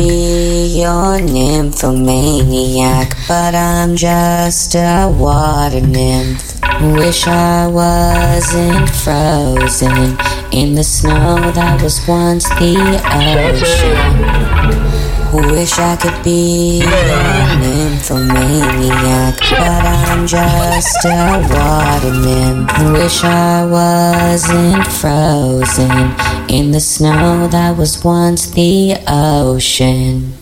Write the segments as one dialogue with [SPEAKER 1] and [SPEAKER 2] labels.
[SPEAKER 1] be your nymphomaniac, but I'm just a water nymph. Wish I wasn't frozen in the snow that was once the ocean. Wish I could be an nymphomaniac, but I'm just a water nymph. Wish I wasn't frozen in the snow that was once the ocean.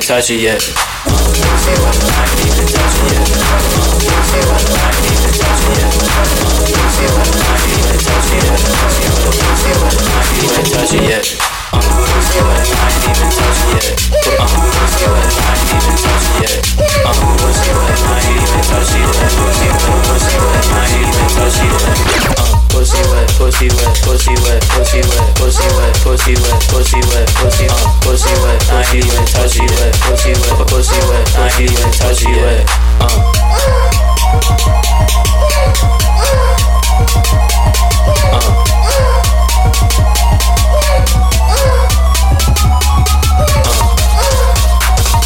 [SPEAKER 2] Touch it yet. Touch it yet. Pussy wet, pussy wet, pussy wet, pussy wet, pussy wet, pussy wet, pussy wet, pussy, uh, pussy even touch you with. Pussy wet, pussy wet. I ain't even touch you yet. Uh.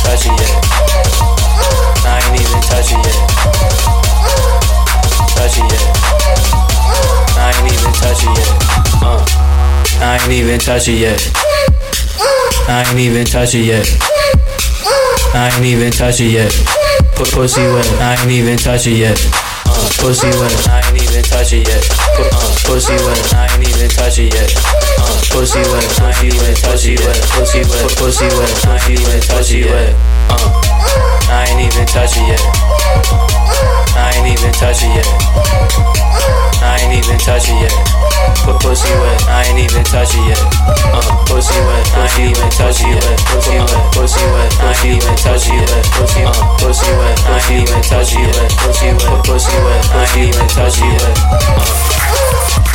[SPEAKER 2] Touch yet. I ain't even touch it yet. Touch it yet. Ain't even touch it yet. Uh. I ain't even touch it yet. I ain't even touch it yet. I ain't even touch it yet. Put pussy wet. I ain't even touch it yet. Uh, pussy wet. I ain't even touch it yet. Put, uh, pussy wet. I ain't even touch it yet. Uh, pussy wet. I ain't even touch it yet. Pussy wet. Pussy wet. I ain't even touch it yet. Uh, I ain't even touch it yet. I ain't even touch it yet. I ain't even touch it yet. Put pussy wet. I ain't even touch it yet. Uh, pussy wet. I ain't even touch it yet. Pussy wet. Pussy wet. I ain't even touch it yet. Pussy uh, pussy wet. I ain't even touch it yet. Pussy wet. Pussy wet. I ain't even touch it yet. Uh.